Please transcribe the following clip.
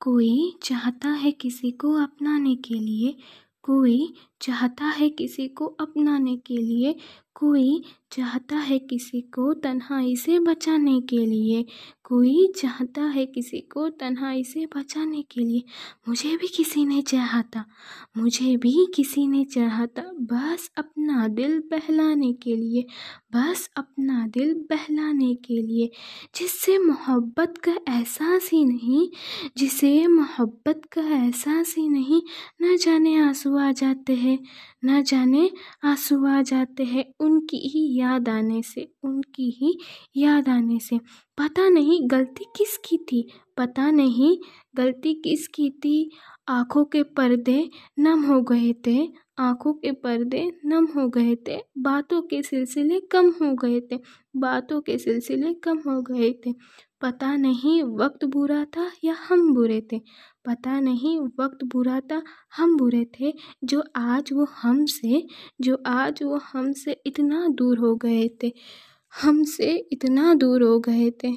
कोई चाहता है किसी को अपनाने के लिए, कोई चाहता है किसी को अपनाने के लिए, कोई चाहता है किसी को तन्हाई से बचाने के लिए, कोई चाहता है किसी को तन्हाई से बचाने के लिए। मुझे भी किसी ने चाहा था मुझे भी किसी ने चाहा था बस अपना दिल बहलाने के लिए, बस अपना दिल बहलाने के लिए, जिससे मोहब्बत का एहसास ही नहीं, जिसे मोहब्बत का एहसास ही नहीं, न जाने आँसू आ जाते हैं, न जाने आँसू आ जाते हैं उनकी ही याद आने से, उनकी ही याद आने से। पता नहीं गलती किसकी थी, पता नहीं गलती किसकी थी। आँखों के पर्दे नम हो गए थे आँखों के पर्दे नम हो गए थे, बातों के सिलसिले कम हो गए थे, बातों के सिलसिले कम हो गए थे। पता नहीं वक्त बुरा था या हम बुरे थे, पता नहीं वक्त बुरा था, हम बुरे थे। जो आज वो हमसे, जो आज वो हमसे इतना दूर हो गए थे, हमसे इतना दूर हो गए थे।